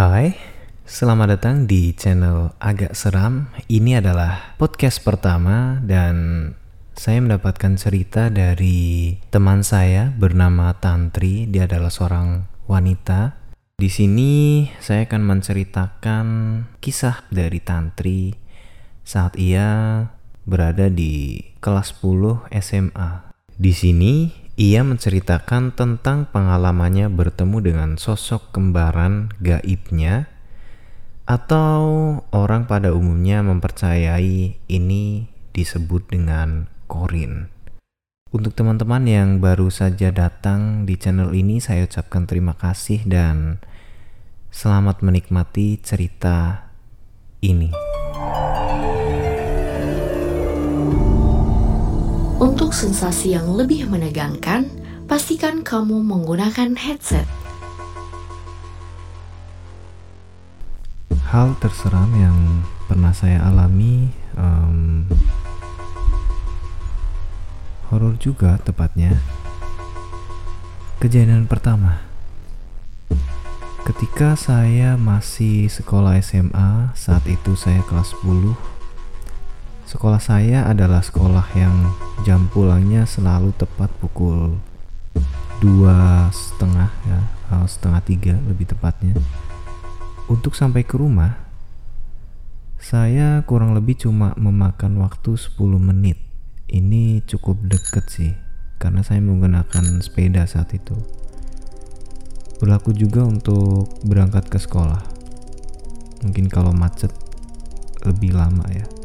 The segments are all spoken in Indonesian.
Hai, selamat datang di channel Agak Seram. Ini adalah podcast pertama dan saya mendapatkan cerita dari teman saya bernama Tantri. Dia adalah seorang wanita. Di sini saya akan menceritakan kisah dari Tantri saat ia berada di kelas 10 SMA. Di sini ia menceritakan tentang pengalamannya bertemu dengan sosok kembaran gaibnya, atau orang pada umumnya mempercayai ini disebut dengan korin. Untuk teman-teman yang baru saja datang di channel ini, saya ucapkan terima kasih dan selamat menikmati cerita ini. Untuk sensasi yang lebih menegangkan, pastikan kamu menggunakan headset. Hal terseram yang pernah saya alami, um, horor juga tepatnya. Kejadian pertama, ketika saya masih sekolah SMA, saat itu saya kelas 10 Sekolah saya adalah sekolah yang jam pulangnya selalu tepat pukul dua setengah ya, eh, setengah tiga lebih tepatnya. Untuk sampai ke rumah, saya kurang lebih cuma memakan waktu 10 menit. Ini cukup deket sih, karena saya menggunakan sepeda saat itu. Berlaku juga untuk berangkat ke sekolah. Mungkin kalau macet lebih lama ya.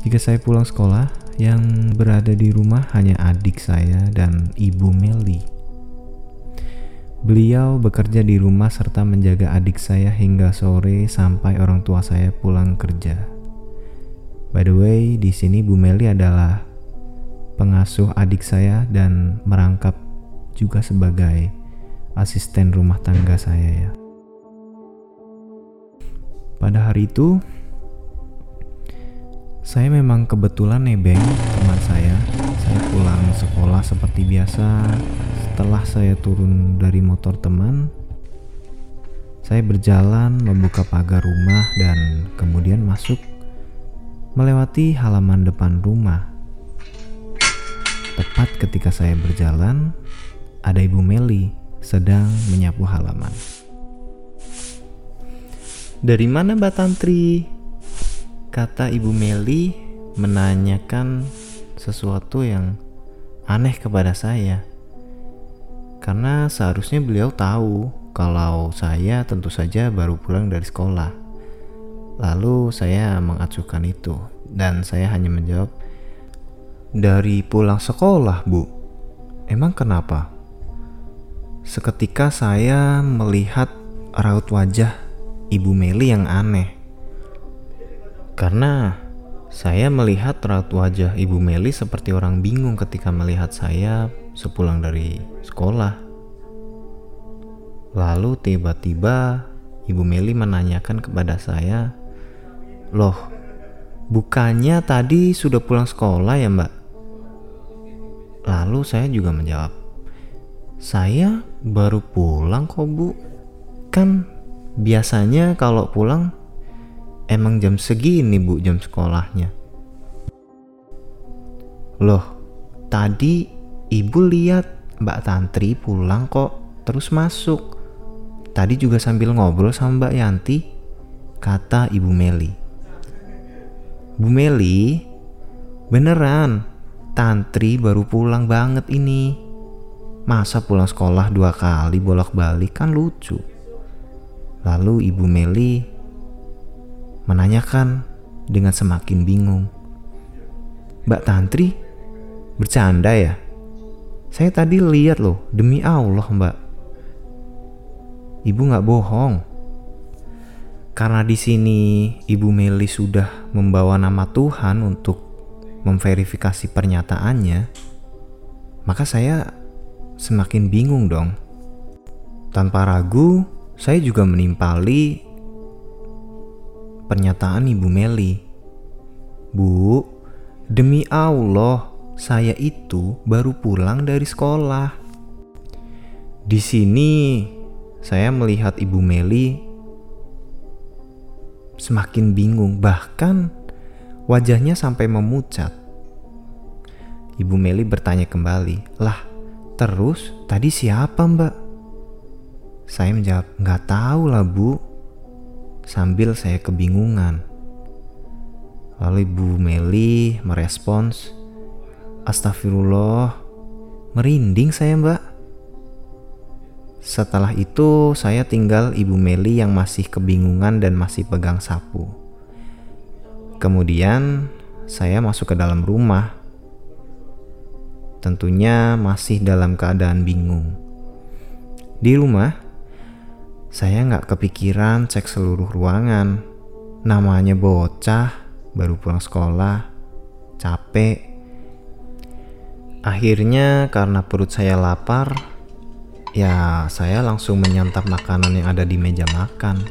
Jika saya pulang sekolah, yang berada di rumah hanya adik saya dan ibu Meli. Beliau bekerja di rumah serta menjaga adik saya hingga sore sampai orang tua saya pulang kerja. By the way, di sini Bu Meli adalah pengasuh adik saya dan merangkap juga sebagai asisten rumah tangga saya ya. Pada hari itu, saya memang kebetulan nebeng teman saya. Saya pulang sekolah seperti biasa. Setelah saya turun dari motor teman, saya berjalan membuka pagar rumah dan kemudian masuk melewati halaman depan rumah. Tepat ketika saya berjalan, ada Ibu Meli sedang menyapu halaman. Dari mana Mbak Tantri? Kata Ibu Meli menanyakan sesuatu yang aneh kepada saya. Karena seharusnya beliau tahu kalau saya tentu saja baru pulang dari sekolah. Lalu saya mengacuhkan itu dan saya hanya menjawab, "Dari pulang sekolah, Bu." Emang kenapa? Seketika saya melihat raut wajah Ibu Meli yang aneh karena saya melihat raut wajah Ibu Meli seperti orang bingung ketika melihat saya sepulang dari sekolah. Lalu tiba-tiba Ibu Meli menanyakan kepada saya, "Loh, bukannya tadi sudah pulang sekolah ya, Mbak?" Lalu saya juga menjawab, "Saya baru pulang kok, Bu. Kan biasanya kalau pulang Emang jam segini bu jam sekolahnya? Loh, tadi ibu lihat Mbak Tantri pulang kok terus masuk. Tadi juga sambil ngobrol sama Mbak Yanti, kata Ibu Meli. Bu Meli, beneran, Tantri baru pulang banget ini. Masa pulang sekolah dua kali bolak-balik kan lucu. Lalu Ibu Meli menanyakan dengan semakin bingung. Mbak Tantri, bercanda ya? Saya tadi lihat loh, demi Allah mbak. Ibu nggak bohong. Karena di sini Ibu Meli sudah membawa nama Tuhan untuk memverifikasi pernyataannya, maka saya semakin bingung dong. Tanpa ragu, saya juga menimpali pernyataan Ibu Meli. Bu, demi Allah, saya itu baru pulang dari sekolah. Di sini saya melihat Ibu Meli semakin bingung, bahkan wajahnya sampai memucat. Ibu Meli bertanya kembali, "Lah, terus tadi siapa, Mbak?" Saya menjawab, "Nggak tahu lah, Bu." Sambil saya kebingungan. Lalu Ibu Meli merespons, "Astagfirullah, merinding saya, Mbak." Setelah itu, saya tinggal Ibu Meli yang masih kebingungan dan masih pegang sapu. Kemudian, saya masuk ke dalam rumah. Tentunya masih dalam keadaan bingung. Di rumah, saya nggak kepikiran cek seluruh ruangan. Namanya bocah, baru pulang sekolah, capek. Akhirnya karena perut saya lapar, Ya, saya langsung menyantap makanan yang ada di meja makan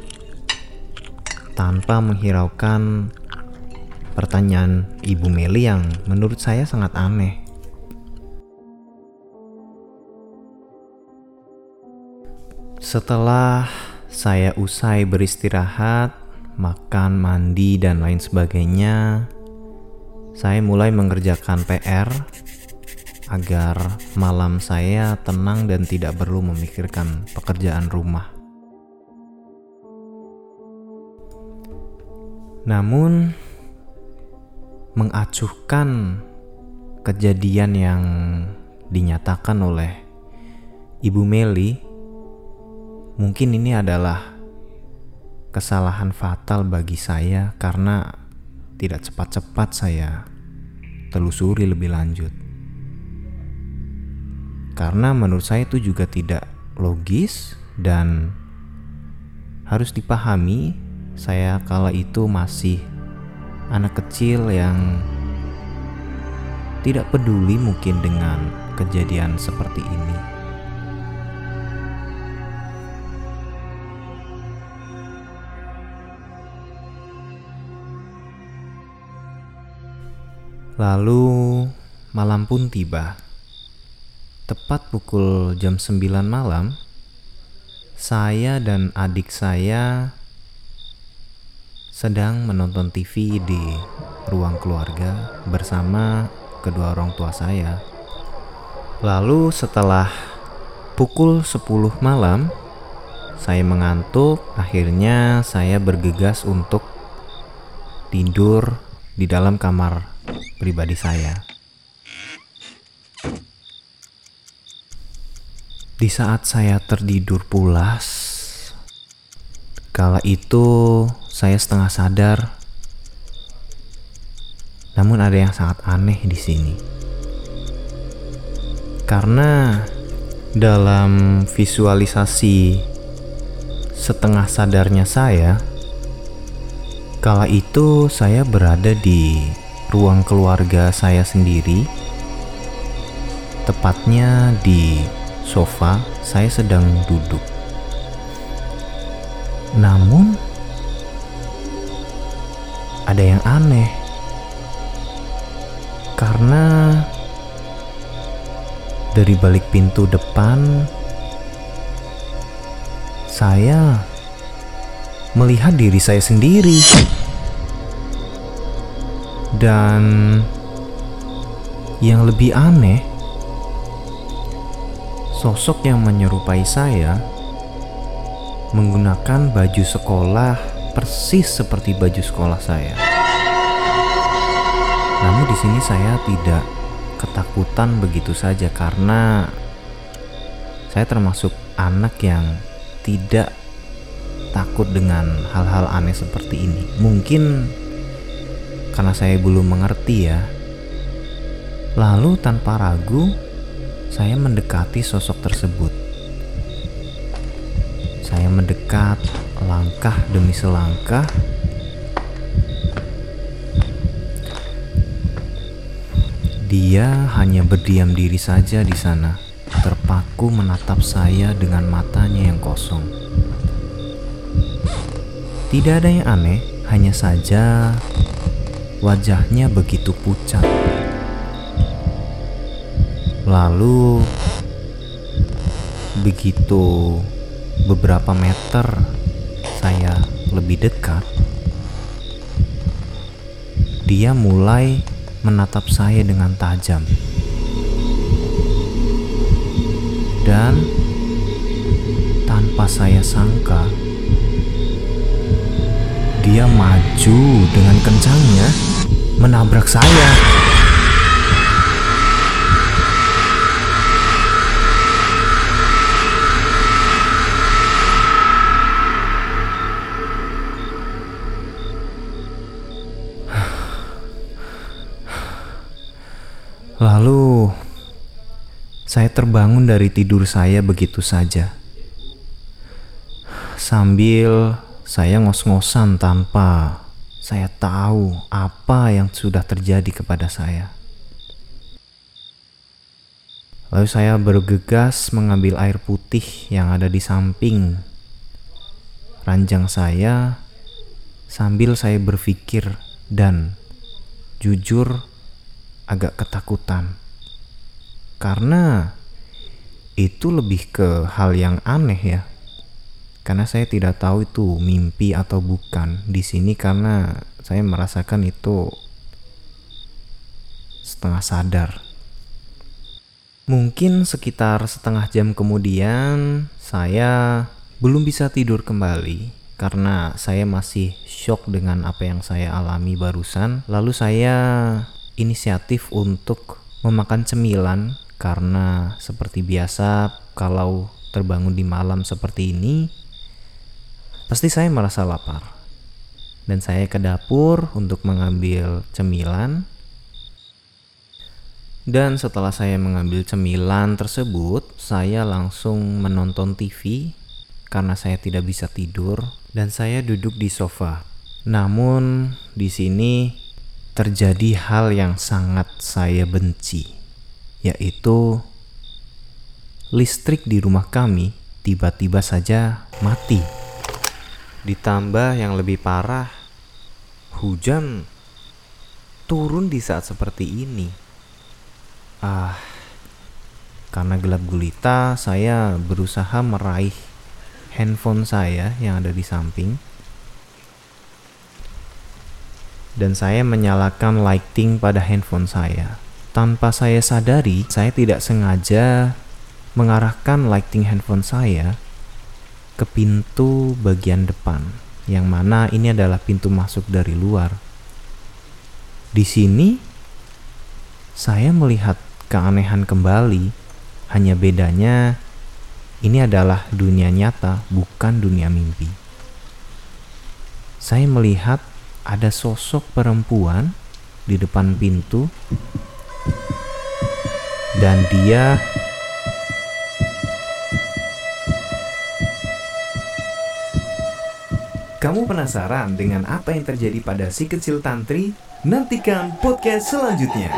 tanpa menghiraukan pertanyaan Ibu Meli yang menurut saya sangat aneh. Setelah saya usai beristirahat, makan, mandi, dan lain sebagainya, saya mulai mengerjakan PR agar malam saya tenang dan tidak perlu memikirkan pekerjaan rumah. Namun, mengacuhkan kejadian yang dinyatakan oleh Ibu Meli, mungkin ini adalah kesalahan fatal bagi saya karena tidak cepat-cepat saya telusuri lebih lanjut karena menurut saya itu juga tidak logis dan harus dipahami saya kala itu masih anak kecil yang tidak peduli mungkin dengan kejadian seperti ini. Lalu malam pun tiba. Tepat pukul jam 9 malam, saya dan adik saya sedang menonton TV di ruang keluarga bersama kedua orang tua saya. Lalu setelah pukul 10 malam, saya mengantuk, akhirnya saya bergegas untuk tidur di dalam kamar pribadi saya. Di saat saya tertidur pulas, kala itu saya setengah sadar. Namun ada yang sangat aneh di sini. Karena dalam visualisasi setengah sadarnya saya, kala itu saya berada di ruang keluarga saya sendiri, tepatnya di sofa, saya sedang duduk. Namun, ada yang aneh karena dari balik pintu depan, saya melihat diri saya sendiri, dan yang lebih aneh Sosok yang menyerupai saya menggunakan baju sekolah persis seperti baju sekolah saya. Namun di sini saya tidak ketakutan begitu saja karena saya termasuk anak yang tidak takut dengan hal-hal aneh seperti ini. Mungkin karena saya belum mengerti ya. Lalu tanpa ragu, saya mendekati sosok tersebut. Saya mendekat langkah demi selangkah. Dia hanya berdiam diri saja di sana, terpaku menatap saya dengan matanya yang kosong. Tidak ada yang aneh, hanya saja wajahnya begitu pucat. Lalu begitu beberapa meter saya lebih dekat, dia mulai menatap saya dengan tajam. Dan tanpa saya sangka, dia maju dengan kencangnya menabrak saya. Lalu saya terbangun dari tidur saya begitu saja. Sambil saya ngos-ngosan tanpa saya tahu apa yang sudah terjadi kepada saya. Lalu saya bergegas mengambil air putih yang ada di samping ranjang saya sambil saya berpikir dan jujur agak ketakutan. Karena itu lebih ke hal yang aneh ya. Karena saya tidak tahu itu mimpi atau bukan di sini karena saya merasakan itu setengah sadar. Mungkin sekitar setengah jam kemudian saya belum bisa tidur kembali karena saya masih shock dengan apa yang saya alami barusan. Lalu saya inisiatif untuk memakan cemilan karena seperti biasa kalau terbangun di malam seperti ini pasti saya merasa lapar. Dan saya ke dapur untuk mengambil cemilan dan setelah saya mengambil cemilan tersebut, saya langsung menonton TV karena saya tidak bisa tidur dan saya duduk di sofa. Namun di sini terjadi hal yang sangat saya benci, yaitu listrik di rumah kami tiba-tiba saja mati. Ditambah yang lebih parah, hujan turun di saat seperti ini. Ah, karena gelap gulita, saya berusaha meraih handphone saya yang ada di samping. Dan saya menyalakan lighting pada handphone saya. Tanpa saya sadari, saya tidak sengaja mengarahkan lighting handphone saya ke pintu bagian depan, yang mana ini adalah pintu masuk dari luar. Di sini, saya melihat keanehan kembali. Hanya bedanya ini adalah dunia nyata, bukan dunia mimpi. Saya melihat ada sosok perempuan di depan pintu dan dia Kamu penasaran dengan apa yang terjadi pada si kecil tantri? Nantikan podcast selanjutnya.